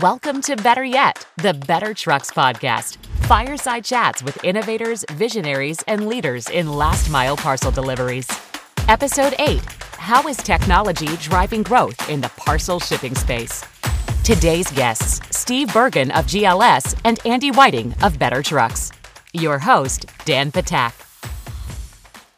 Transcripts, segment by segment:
Welcome to Better Yet, the Better Trucks Podcast. Fireside chats with innovators, visionaries, and leaders in last mile parcel deliveries. Episode 8 How is technology driving growth in the parcel shipping space? Today's guests Steve Bergan of GLS and Andy Whiting of Better Trucks. Your host, Dan Patak.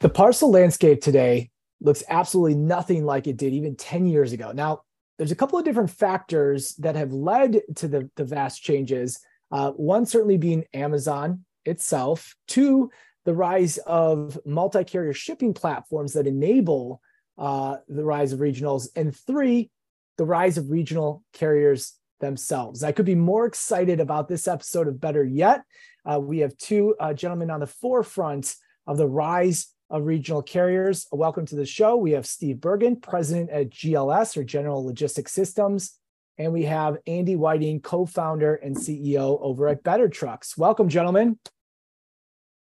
The parcel landscape today looks absolutely nothing like it did even 10 years ago. Now, there's a couple of different factors that have led to the, the vast changes. Uh, one certainly being Amazon itself, two, the rise of multi carrier shipping platforms that enable uh, the rise of regionals, and three, the rise of regional carriers themselves. I could be more excited about this episode of Better Yet. Uh, we have two uh, gentlemen on the forefront of the rise of regional carriers. Welcome to the show. We have Steve Bergan, president at GLS or General Logistics Systems, and we have Andy Whiting, co-founder and CEO over at Better Trucks. Welcome, gentlemen.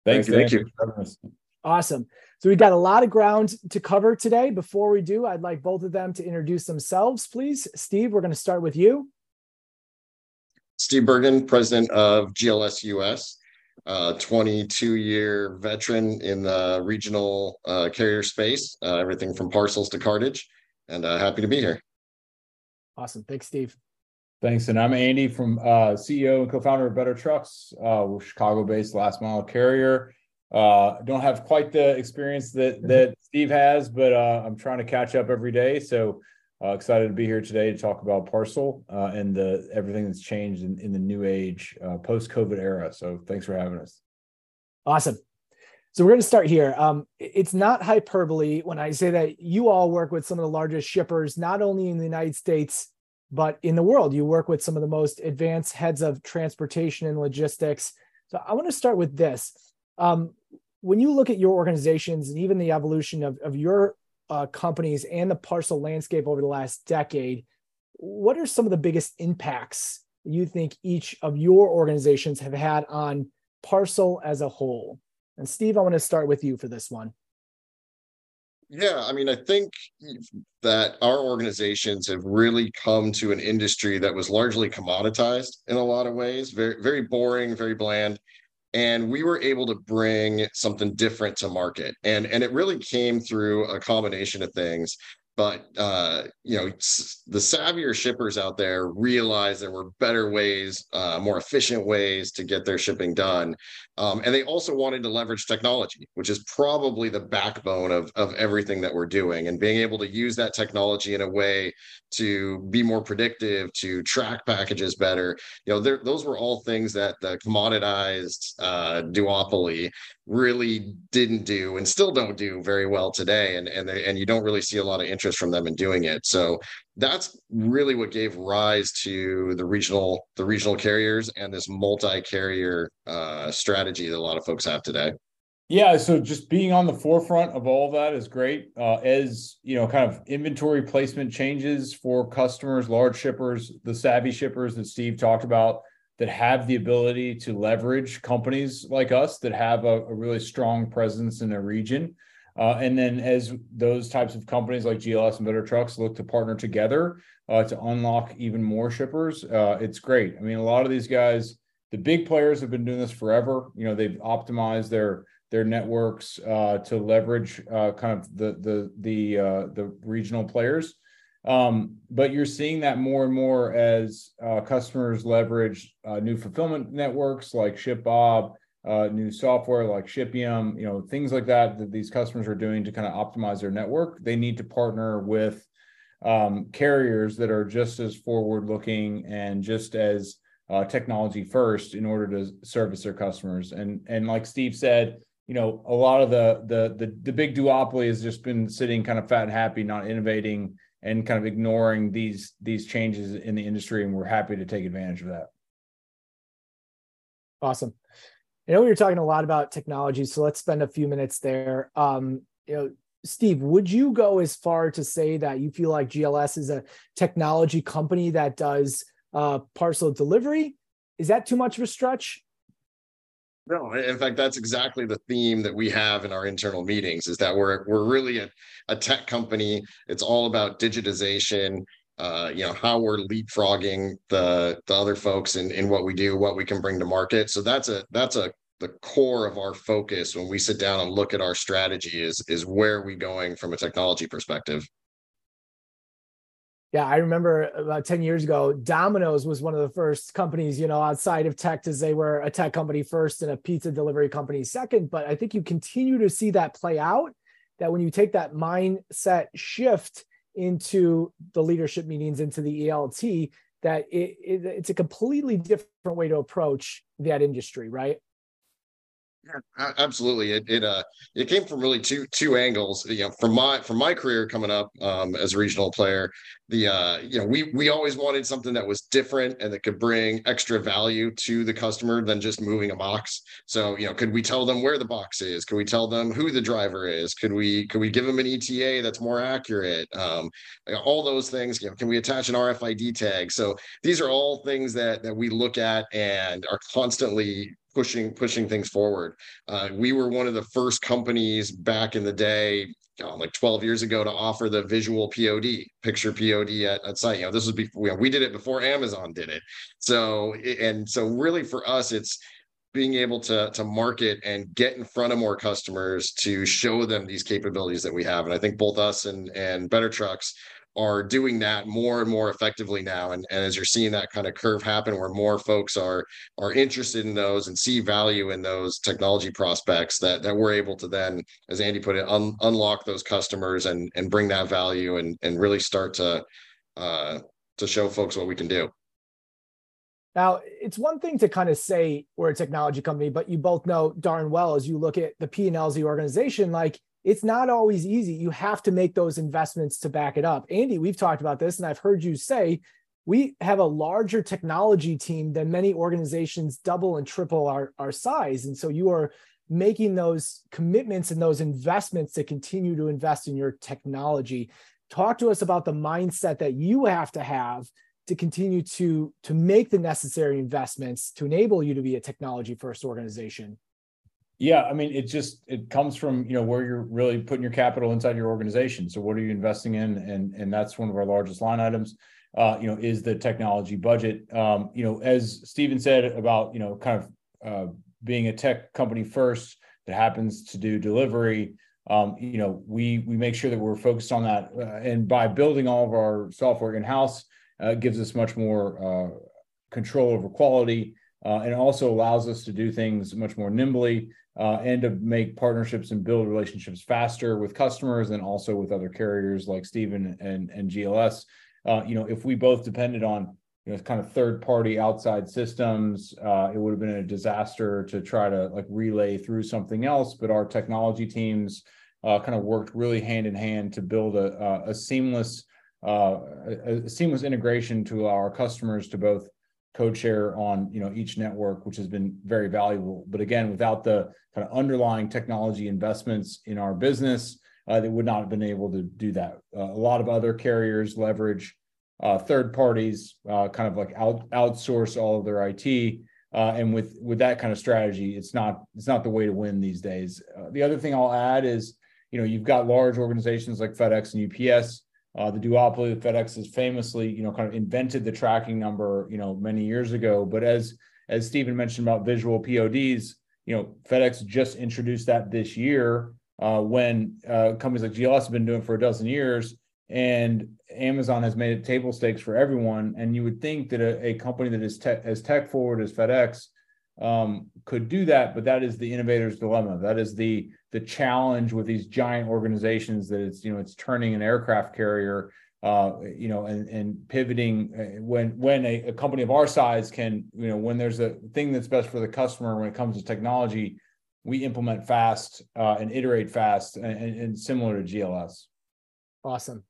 Thanks, thank you. Thank you. Awesome. So we've got a lot of ground to cover today. Before we do, I'd like both of them to introduce themselves, please. Steve, we're going to start with you. Steve Bergan, president of GLS US, uh, 22 year veteran in the regional uh, carrier space, uh, everything from parcels to cartage, and uh, happy to be here. Awesome. Thanks, Steve. Thanks. And I'm Andy from uh, CEO and co founder of Better Trucks. Uh, we're Chicago based last mile carrier. Uh, don't have quite the experience that that Steve has, but uh, I'm trying to catch up every day. So uh, excited to be here today to talk about parcel uh, and the everything that's changed in, in the new age uh, post COVID era. So thanks for having us. Awesome. So we're going to start here. Um, it's not hyperbole when I say that you all work with some of the largest shippers, not only in the United States but in the world. You work with some of the most advanced heads of transportation and logistics. So I want to start with this. Um, when you look at your organizations and even the evolution of, of your uh, companies and the parcel landscape over the last decade, what are some of the biggest impacts you think each of your organizations have had on parcel as a whole? And Steve, I want to start with you for this one. Yeah, I mean, I think that our organizations have really come to an industry that was largely commoditized in a lot of ways, very, very boring, very bland and we were able to bring something different to market. And and it really came through a combination of things but uh, you know the savvier shippers out there realized there were better ways uh, more efficient ways to get their shipping done um, and they also wanted to leverage technology which is probably the backbone of, of everything that we're doing and being able to use that technology in a way to be more predictive to track packages better. You know those were all things that the commoditized uh, duopoly really didn't do and still don't do very well today and and they, and you don't really see a lot of interest from them in doing it. So that's really what gave rise to the regional the regional carriers and this multi-carrier uh, strategy that a lot of folks have today. Yeah so just being on the forefront of all of that is great. Uh, as you know kind of inventory placement changes for customers large shippers the savvy shippers that steve talked about that have the ability to leverage companies like us that have a, a really strong presence in a region. Uh, and then as those types of companies like GLS and Better Trucks look to partner together uh, to unlock even more shippers, uh, it's great. I mean, a lot of these guys, the big players have been doing this forever. You know, they've optimized their their networks uh, to leverage uh, kind of the the the uh, the regional players. Um, but you're seeing that more and more as customers leverage new fulfillment networks like ShipBob, uh, new software like Shipium, you know, things like that that these customers are doing to kind of optimize their network. They need to partner with um, carriers that are just as forward looking and just as uh, technology first in order to service their customers. And and like Steve said, you know, a lot of the the the, the big duopoly has just been sitting kind of fat and happy, not innovating and kind of ignoring these these changes in the industry and we're happy to take advantage of that awesome i know we are talking a lot about technology so let's spend a few minutes there. Um, you know steve would you go as far to say that you feel like gls is a technology company that does uh, parcel delivery? Is that too much of a stretch? No, in fact, that's exactly the theme that we have in our internal meetings is that we're we're really a, a tech company. It's all about digitization uh, you know how we're leapfrogging the the other folks in in what we do, what we can bring to market. So that's a that's a the core of our focus when we sit down and look at our strategy is is where are we going from a technology perspective. Yeah, I remember about 10 years ago, Domino's was one of the first companies, you know, outside of tech as they we're a tech company first and a pizza delivery company second. But I think you continue to see that play out. That when you take that mindset shift into the leadership meetings, into the ELT, that it, it, it's a completely different way to approach that industry, right? Absolutely. It it uh it came from really two two angles. You know, from my from my career coming up um, as a regional player, the uh you know we we always wanted something that was different and that could bring extra value to the customer than just moving a box. So you know, could we tell them where the box is? Could we tell them who the driver is? Could we could we give them an ETA that's more accurate? Um, all those things. You know, can we attach an RFID tag? So these are all things that that we look at and are constantly pushing pushing things forward. Uh, we were one of the first companies back in the day, like 12 years ago, to offer the visual POD, picture POD at, at site. You know, this was before you know, we did it before Amazon did it. So and so, really for us, it's being able to to market and get in front of more customers to show them these capabilities that we have. And I think both us and and Better Trucks are doing that more and more effectively now. And, and as you're seeing that kind of curve happen where more folks are are interested in those and see value in those technology prospects that that we're able to then as andy put it un, unlock those customers and and bring that value and and really start to uh to show folks what we can do. Now, it's one thing to kind of say we're a technology company, but you both know darn well as you look at the P&Ls of the organization, like it's not always easy. You have to make those investments to back it up. Andy, we've talked about this, and I've heard you say we have a larger technology team than many organizations double and triple our, our size. And so you are making those commitments and those investments to continue to invest in your technology. Talk to us about the mindset that you have to have to continue to, to make the necessary investments to enable you to be a technology first organization. Yeah, I mean, it just it comes from you know where you're really putting your capital inside your organization. So what are you investing in, and and that's one of our largest line items. Uh, you know, is the technology budget. Um, you know, as Stephen said about you know kind of uh, being a tech company first that happens to do delivery. Um, you know, we we make sure that we're focused on that, uh, and by building all of our software in house, uh, gives us much more uh, control over quality. Uh, and also allows us to do things much more nimbly uh, and to make partnerships and build relationships faster with customers and also with other carriers like Stephen and, and GLS. Uh, you know, if we both depended on you know kind of third party outside systems, uh, it would have been a disaster to try to like relay through something else. But our technology teams uh, kind of worked really hand in hand to build a, a seamless uh, a, a seamless integration to allow our customers to both co-chair on you know each network which has been very valuable. But again without the kind of underlying technology investments in our business uh, they would not have been able to do that. Uh, a lot of other carriers leverage uh, third parties uh, kind of like out, outsource all of their it uh, and with with that kind of strategy it's not it's not the way to win these days. Uh, the other thing i'll add is you know you've got large organizations like fedex and ups uh, the duopoly of FedEx has famously, you know, kind of invented the tracking number, you know, many years ago. But as as Stephen mentioned about visual PODs, you know, FedEx just introduced that this year uh, when uh, companies like GLS have been doing for a dozen years, and Amazon has made it table stakes for everyone. And you would think that a, a company that is te- as tech forward as FedEx um, could do that, but that is the innovator's dilemma. That is the the challenge with these giant organizations that it's you know it's turning an aircraft carrier uh, you know and and pivoting uh, when when a, a, company of our size can you know when there's a thing that's best for the customer when it comes to technology we implement fast uh, and iterate fast and, and, similar to gls awesome.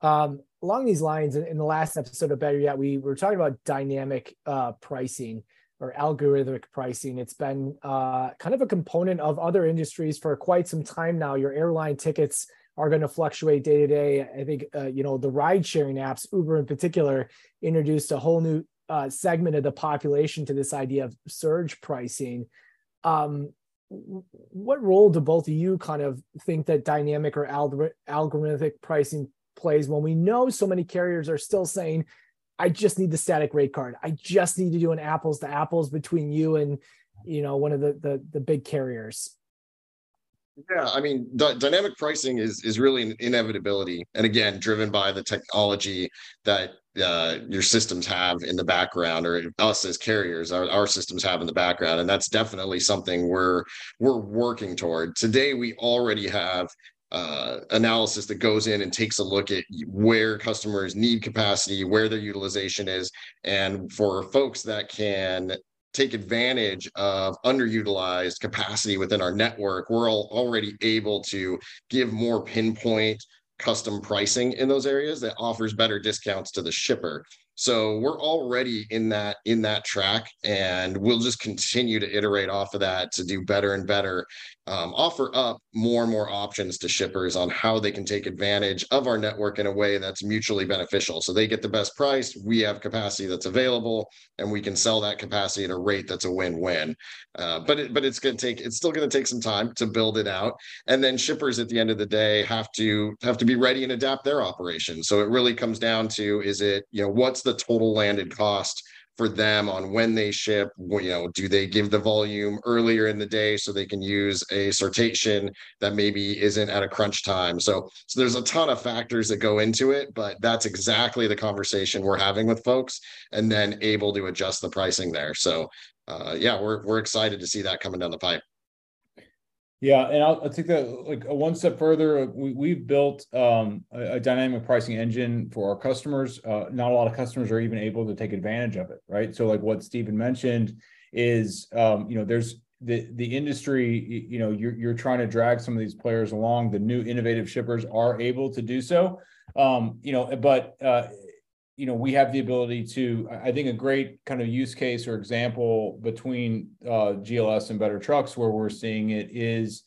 Um, along these lines in the last episode of better yet we were talking about dynamic uh, pricing or algorithmic pricing. It's been uh, kind of a component of other industries for quite some time now. Your airline tickets are going to fluctuate day to day. I think uh, you know the ride sharing apps, Uber in particular, introduced a whole new uh, segment of the population to this idea of surge pricing. Um, what role do both of you kind of think that dynamic or algorithmic pricing plays when we know so many carriers are still saying, I just need the static rate card. I just need to do an apples to apples between you and you know one of the the, the big carriers. Yeah, I mean, d- dynamic pricing is is really an inevitability, and again, driven by the technology that uh, your systems have in the background, or us as carriers, our, our systems have in the background, and that's definitely something we're we're working toward. Today, we already have uh, analysis that goes in and takes a look at where customers need capacity, where their utilization is, and for folks that can take advantage of underutilized capacity within our network, we're already able to give more pinpoint custom pricing in those areas that offers better discounts to the shipper. So we're already in that in that track, and we'll just continue to iterate off of that to do better and better um, offer up more and more options to shippers on how they can take advantage of our network in a way that's mutually beneficial. So they get the best price, we have capacity that's available, and we can sell that capacity at a rate that's a win-win. Uh, but it, but it's going to take it's still going to take some time to build it out, and then shippers at the end of the day have to have to be ready and adapt their operations. So it really comes down to is it you know what's the total landed cost for them on when they ship? You know do they give the volume earlier in the day so they can use a sortation that maybe isn't at a crunch time? So so there's a ton of factors that go into it but that's exactly the conversation we're having with folks and then able to adjust the pricing there. So uh, yeah we're, we're excited to see that coming down the pipe yeah, and I'll, I'll, take that like one step further. We we've built um, a, a, dynamic pricing engine for our customers. Uh, not a lot of customers are even able to take advantage of it, right? So, like what Stephen mentioned is, um, you know, there's the the industry. You know, you're you're trying to drag some of these players along. The new innovative shippers are able to do so. Um, you know, but uh, you know we have the ability to i think a great kind of use case or example between uh, gls and better trucks where we're seeing it is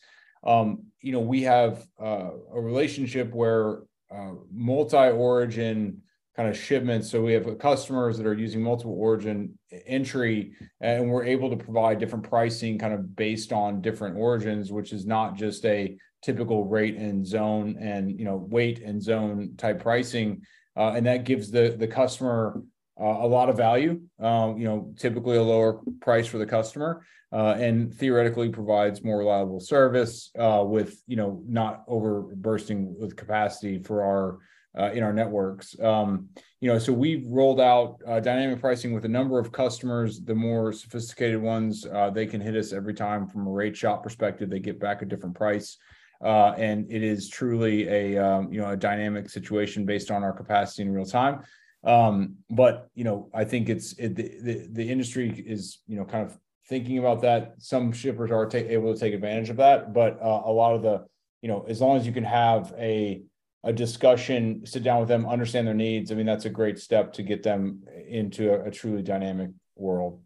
um, you know we have uh, a relationship where uh, multi-origin kind of shipments so we have customers that are using multiple origin entry and we're able to provide different pricing kind of based on different origins which is not just a typical rate and zone and you know weight and zone type pricing uh, and that gives the the customer uh, a lot of value. Um, you know, typically a lower price for the customer, uh, and theoretically provides more reliable service uh, with you know not over bursting with capacity for our uh, in our networks. Um, you know, so we've rolled out uh, dynamic pricing with a number of customers. The more sophisticated ones, they can hit us every time from a rate shop perspective. They get back a different price uh, and it is truly a um, you know a dynamic situation based on our capacity in real time. Um, but you know, I think it's it, the, the, the industry is you know kind of thinking about that. Some shippers are ta- able to take advantage of that, but uh, a lot of the you know as long as you can have a a discussion, sit down with them, understand their needs. I mean, that's a great step to get them into a, a truly dynamic world.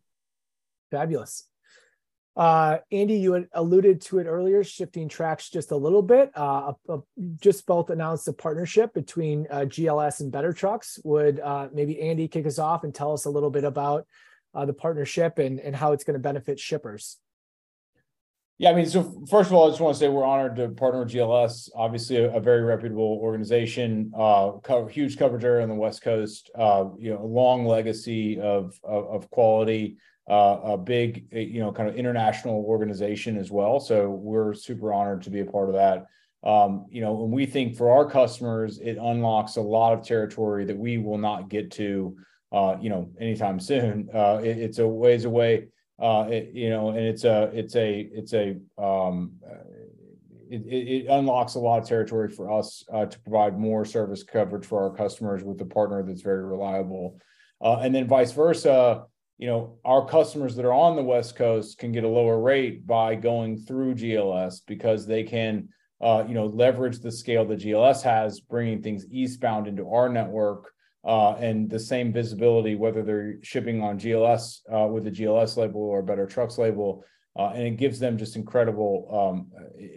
Fabulous. Uh, Andy, you alluded to it earlier, shifting tracks just a little bit. Uh, just both announced a partnership between uh, GLS and Better Trucks. Would uh, maybe Andy kick us off and tell us a little bit about uh, the partnership and, and how it's going to benefit shippers? Yeah, I mean, so first of all, I just want to say we're honored to partner with GLS, obviously a, a very reputable organization, uh, cover, huge coverage area on the West Coast, uh, you know, a long legacy of, of, of quality uh, a big, you know, kind of international organization as well. So we're super honored to be a part of that. Um, you know, and we think for our customers, it unlocks a lot of territory that we will not get to, uh, you know, anytime soon. Uh, it, it's a ways away, uh, it, you know, and it's a, it's a, it's a, um, it, it, unlocks a lot of territory for us uh, to provide more service coverage for our customers with a partner that's very reliable. Uh, and then vice versa, you know, our customers that are on the West Coast can get a lower rate by going through GLS because they can, uh, you know, leverage the scale that GLS has, bringing things eastbound into our network. Uh, and the same visibility, whether they're shipping on GLS uh, with a GLS label or Better Trucks label, uh, and it gives them just incredible. Um,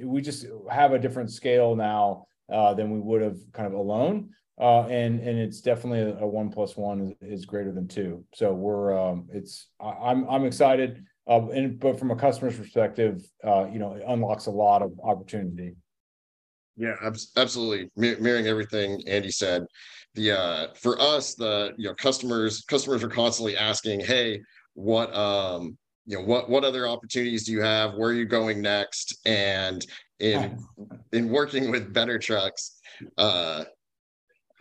we just have a different scale now uh, than we would have kind of alone uh, and and it's definitely a, a, one plus one is, is greater than two. So we're um, it's I, am I'm excited, uh, and but from a customer's perspective, uh, you know, it unlocks a lot of opportunity. Yeah, absolutely. Mirroring everything Andy said. The uh for us, the you know, customers customers are constantly asking, hey, what um you know what what other opportunities do you have where are you going next and in in working with better trucks uh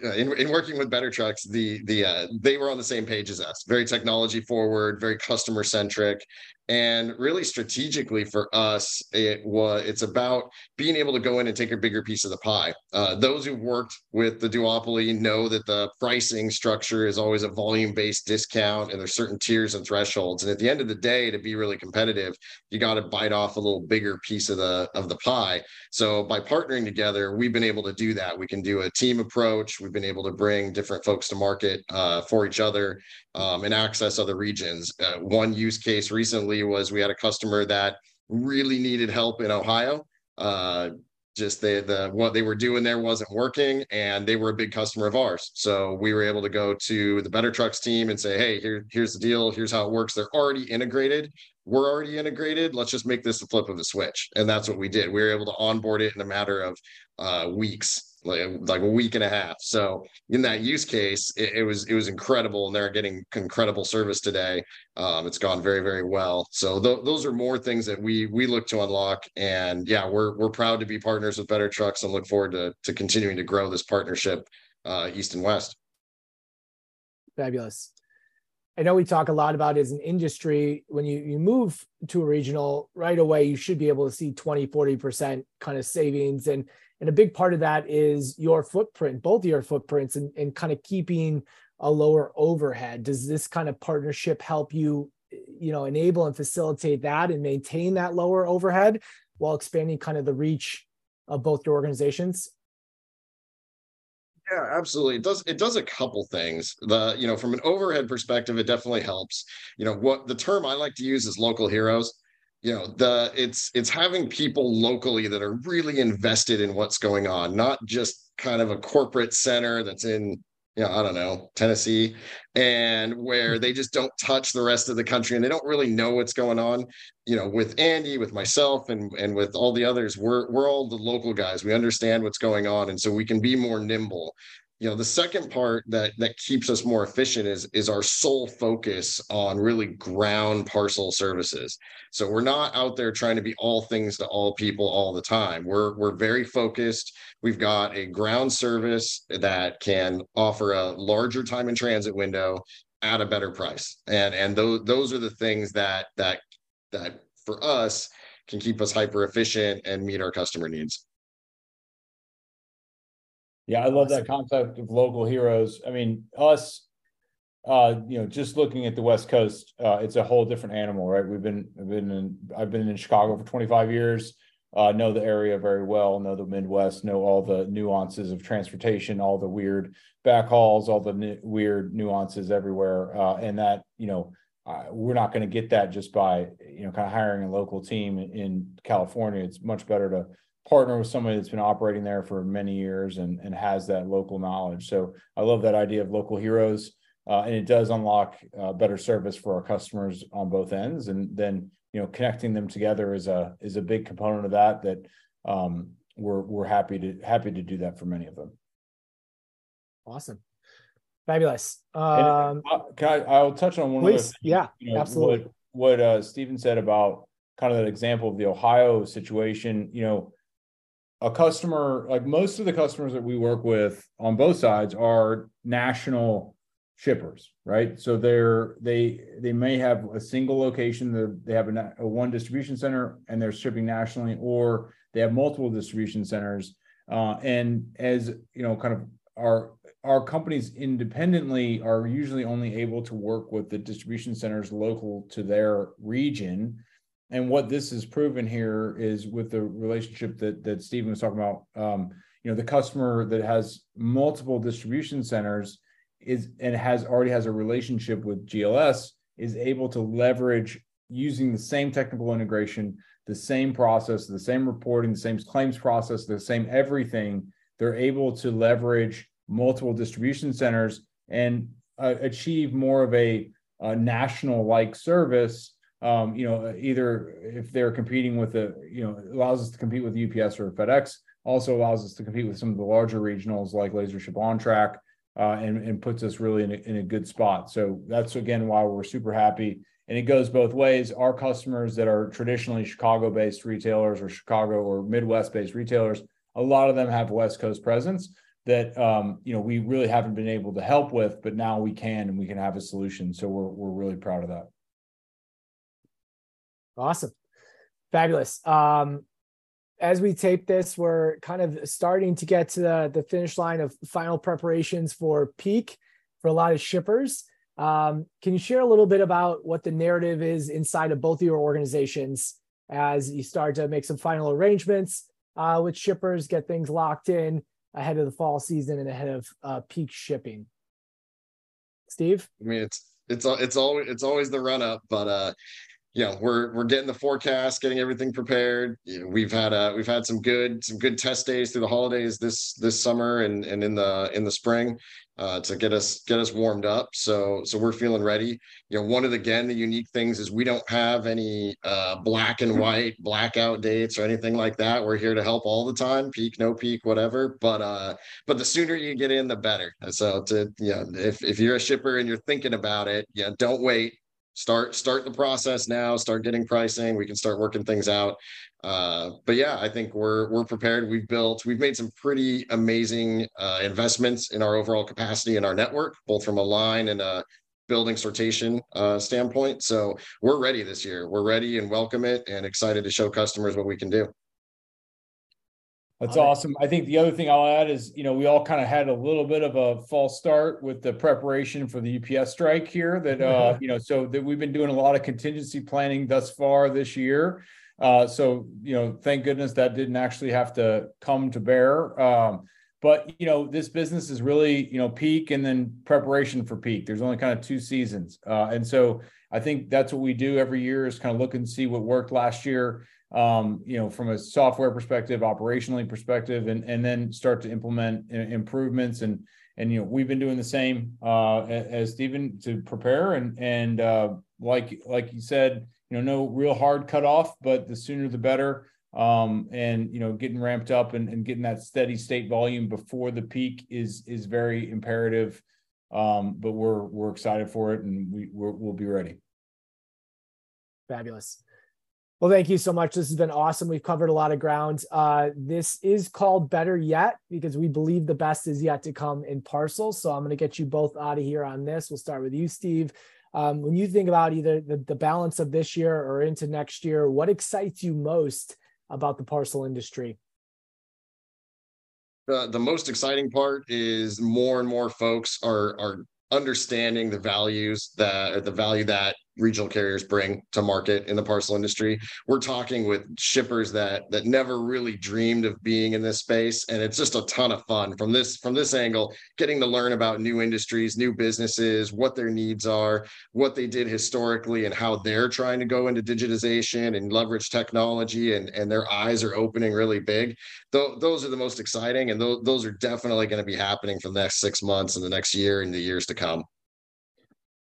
in, in working with better trucks the the uh, they were on the same page as us. Very technology forward very customer centric and really strategically for us it was it's about being able to go in and take a bigger piece of the pie. Uh, those who've worked with the duopoly know that the pricing structure is always a volume based discount and there's certain tiers and thresholds. And at the end of the day to be really competitive you got to bite off a little bigger piece of the of the pie. So by partnering together we've been able to do that. We can do a team approach. We've been able to bring different folks to market uh, for each other um, and access other regions. Uh, one use case recently was we had a customer that really needed help in Ohio. Uh, just the the what they were doing there wasn't working, and they were a big customer of ours. So we were able to go to the Better Trucks team and say, "Hey, here here's the deal. Here's how it works. They're already integrated. We're already integrated. Let's just make this the flip of the switch." And that's what we did. We were able to onboard it in a matter of uh, weeks like like a week and a half. So in that use case, it, it, was it was incredible, and they're getting incredible service today. Um, it's gone very very well. So th- those are more things that we we look to unlock, and yeah, we're we're proud to be partners with Better Trucks and look forward to to continuing to grow this partnership uh, east and west. Fabulous. I know we talk a lot about as an industry, when you, you move to a regional right away, you should be able to see 20, 40% kind of savings. And and a big part of that is your footprint, both your footprints, and, and kind of keeping a lower overhead. Does this kind of partnership help you, you know, enable and facilitate that and maintain that lower overhead while expanding kind of the reach of both your organizations? Yeah, absolutely. It does it does a couple things. The, you know, from an overhead perspective, it definitely helps. You know, what the term I like to use is local heroes you know the it's it's having people locally that are really invested in what's going on not just kind of a corporate center that's in you know, I don't know, Tennessee, and where hmm. they just don't touch the rest of the country and they don't really know what's going on. You know, with Andy, with myself, and and with all the others, we're we're all the local guys. We understand what's going on, and so we can be more nimble you know the second part that that keeps us more efficient is is our sole focus on really ground parcel services. So we're not out there trying to be all things to all people all the time. We're we're very focused. We've got a ground service that can offer a larger time in transit window at a better price. And and those those are the things that that that for us can keep us hyper efficient and meet our customer needs yeah, I love that concept of local heroes. I mean, us, uh, you know, just looking at the West Coast, uh, it's a whole different animal, right? We've been, I've been in, I've been in Chicago for 25 years. Uh, know the area very well, know the Midwest, know all the nuances of transportation, all the weird backhauls, all the weird nuances everywhere, uh, and that you know uh, we're not going to get that just by you know kind of hiring a local team in California. It's much better to partner with somebody that's been operating there for many years and, and has that local knowledge. So I love that idea of local heroes. Uh, and it does unlock uh, better service for our customers on both ends. And then, you know, connecting them together is a is a big component of that. That um, we're we're happy to happy to do that for many of them. Awesome, fabulous. Um, and, uh, can I? I'll touch on one. Please, thing, yeah, you know, absolutely. What, what uh, Stephen said about kind of that example of the Ohio situation. You know, a customer like most of the customers that we work with on both sides are national shippers right? So they're they they may have a single location they have a, a, one distribution center and they're shipping nationally or they have multiple distribution centers. Uh, and as you know kind of our our companies independently are usually only able to work with the distribution centers local to their region and what this has proven here is with the relationship that that Stephen was talking about. Um, you know, the customer that has multiple distribution centers is and has already has a relationship with GLS is able to leverage using the same technical integration, the same process, the same reporting, the same claims process, the same everything. They're able to leverage multiple distribution centers and uh, achieve more of a, a national like service um, you know, either if they're competing with a, you know, allows us to compete with UPS or FedEx, also allows us to compete with some of the larger regionals like LaserShip OnTrac, uh, and, and puts us really in a, in a good spot. So that's again why we're super happy. And it goes both ways. Our customers that are traditionally Chicago based retailers or Chicago or Midwest based retailers, a lot of them have West Coast presence that um, you know we really haven't been able to help with, but now we can and we can have a solution. So we're we're really proud of that. Awesome. Fabulous. Um, as we tape this, we're kind of starting to get to the, the finish line of final preparations for peak for a lot of shippers. Um, can you share a little bit about what the narrative is inside of both of your organizations as you start to make some final arrangements uh, with shippers, get things locked in ahead of the fall season and ahead of uh, peak shipping? Steve, I mean, it's it's it's always it's always the run up, but uh, you know we're we're getting the forecast getting everything prepared. You know, we've had uh we've had some good some good test days through the holidays this this summer and and in the in the spring uh to get us get us warmed up. So so we're feeling ready. You know one of the again the unique things is we don't have any uh black and white blackout dates or anything like that. We're here to help all the time peak no peak whatever. But uh but the sooner you get in the better. So to you know if if you're a shipper and you're thinking about it yeah don't wait start start the process now start getting pricing we can start working things out. Uh, but yeah i think we're we're prepared. We've built we've made some pretty amazing uh, investments in our overall capacity in our network both from a line and a building sortation uh, standpoint. So we're ready this year. We're ready and welcome it and excited to show customers what we can do that's awesome. I think the other thing I'll add is, you know, we all kind of had a little bit of a false start with the preparation for the UPS strike here. That uh, you know, so that we've been doing a lot of contingency planning thus far this year. Uh, so you know, thank goodness that didn't actually have to come to bear. Um, but you know, this business is really you know peak and then preparation for peak. There's only kind of two seasons, uh, and so I think that's what we do every year is kind of look and see what worked last year um, you know, from a software perspective, operationally perspective, and and then start to implement improvements and and you know we've been doing the same uh, as Stephen to prepare and and uh, like like you said, you know, no real hard cutoff, but the sooner the better. Um, and you know, getting ramped up and, and getting that steady state volume before the peak is is very imperative. Um, but we're we're excited for it, and we we will be ready. Fabulous. Well, thank you so much. This has been awesome. We've covered a lot of ground. Uh, this is called Better Yet because we believe the best is yet to come in parcels. So I'm going to get you both out of here on this. We'll start with you, Steve. Um, when you think about either the, the balance of this year or into next year, what excites you most about the parcel industry? Uh, the most exciting part is more and more folks are are understanding the values that the value that regional carriers bring to market in the parcel industry. We're talking with shippers that that never really dreamed of being in this space and it's just a ton of fun from this from this angle getting to learn about new industries, new businesses, what their needs are, what they did historically and how they're trying to go into digitization and leverage technology and and their eyes are opening really big. Th- those are the most exciting and th- those are definitely going to be happening for the next 6 months and the next year and the years to come.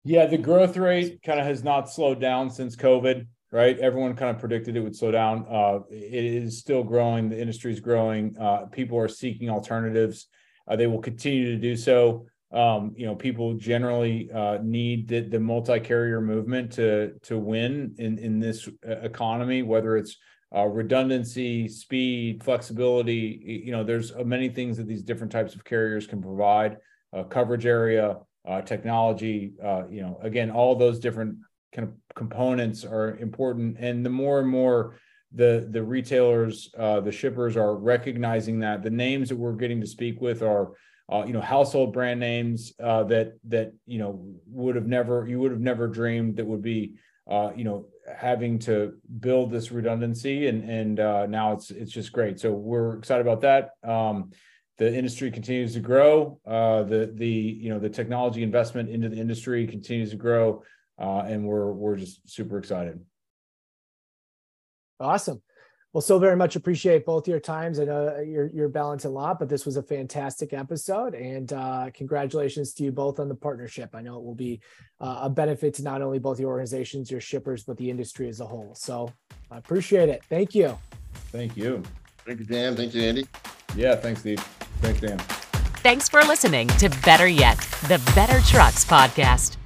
Yeah, the growth rate kind of has not slowed down since COVID, right? Everyone kind of predicted it would slow down. Uh, it is still growing. The industry is growing. Uh, people are seeking alternatives. Uh, they will continue to do so. Um, you know, people generally uh, need the, the multi-carrier movement to to win in in this uh, economy, whether it's uh, redundancy, speed, flexibility. You know, there's many things that these different types of carriers can provide. coverage area, uh, technology, uh, you know, again, all those different kind of components are important. And the more and more the the retailers, uh, the shippers are recognizing that the names that we're getting to speak with are, uh, you know, household brand names uh, that that you know would have never you would have never dreamed that would be, uh, you know, having to build this redundancy. And and now it's it's just great. So we're excited about that. Um, the industry continues to grow. Uh, the the you know the technology investment into the industry continues to grow, uh, and we're we're just super excited. Awesome. Well, so very much appreciate both your times. I know you're you're a lot, but this was a fantastic episode, and uh, congratulations to you both on the partnership. I know it will be uh, a benefit to not only both your organizations, your shippers, but the industry as a whole. So I appreciate it. Thank you. Thank you. Thank you, Dan. Thank you, Andy. Yeah, thanks, Steve. Thanks, for listening to Better Yet, the Better Trucks Podcast.